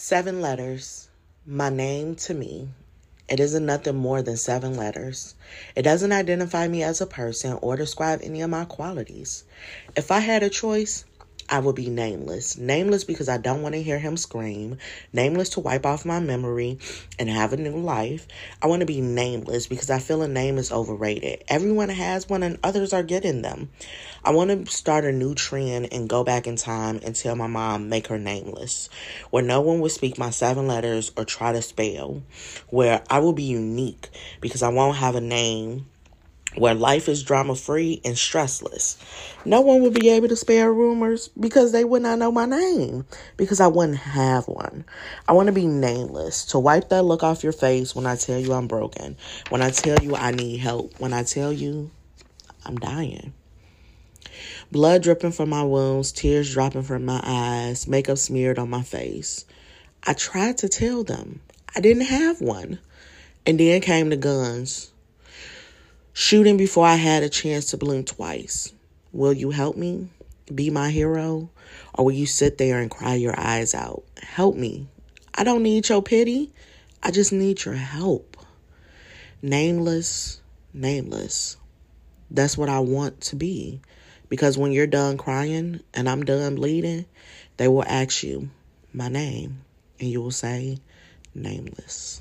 Seven letters. My name to me. It isn't nothing more than seven letters. It doesn't identify me as a person or describe any of my qualities. If I had a choice, I will be nameless. Nameless because I don't want to hear him scream. Nameless to wipe off my memory and have a new life. I want to be nameless because I feel a name is overrated. Everyone has one and others are getting them. I want to start a new trend and go back in time and tell my mom, make her nameless. Where no one would speak my seven letters or try to spell. Where I will be unique because I won't have a name where life is drama free and stressless. No one would be able to spare rumors because they would not know my name because I wouldn't have one. I want to be nameless to wipe that look off your face when I tell you I'm broken, when I tell you I need help, when I tell you I'm dying. Blood dripping from my wounds, tears dropping from my eyes, makeup smeared on my face. I tried to tell them I didn't have one. And then came the guns Shooting before I had a chance to bloom twice. Will you help me? Be my hero? Or will you sit there and cry your eyes out? Help me. I don't need your pity. I just need your help. Nameless, nameless. That's what I want to be. Because when you're done crying and I'm done bleeding, they will ask you my name and you will say nameless.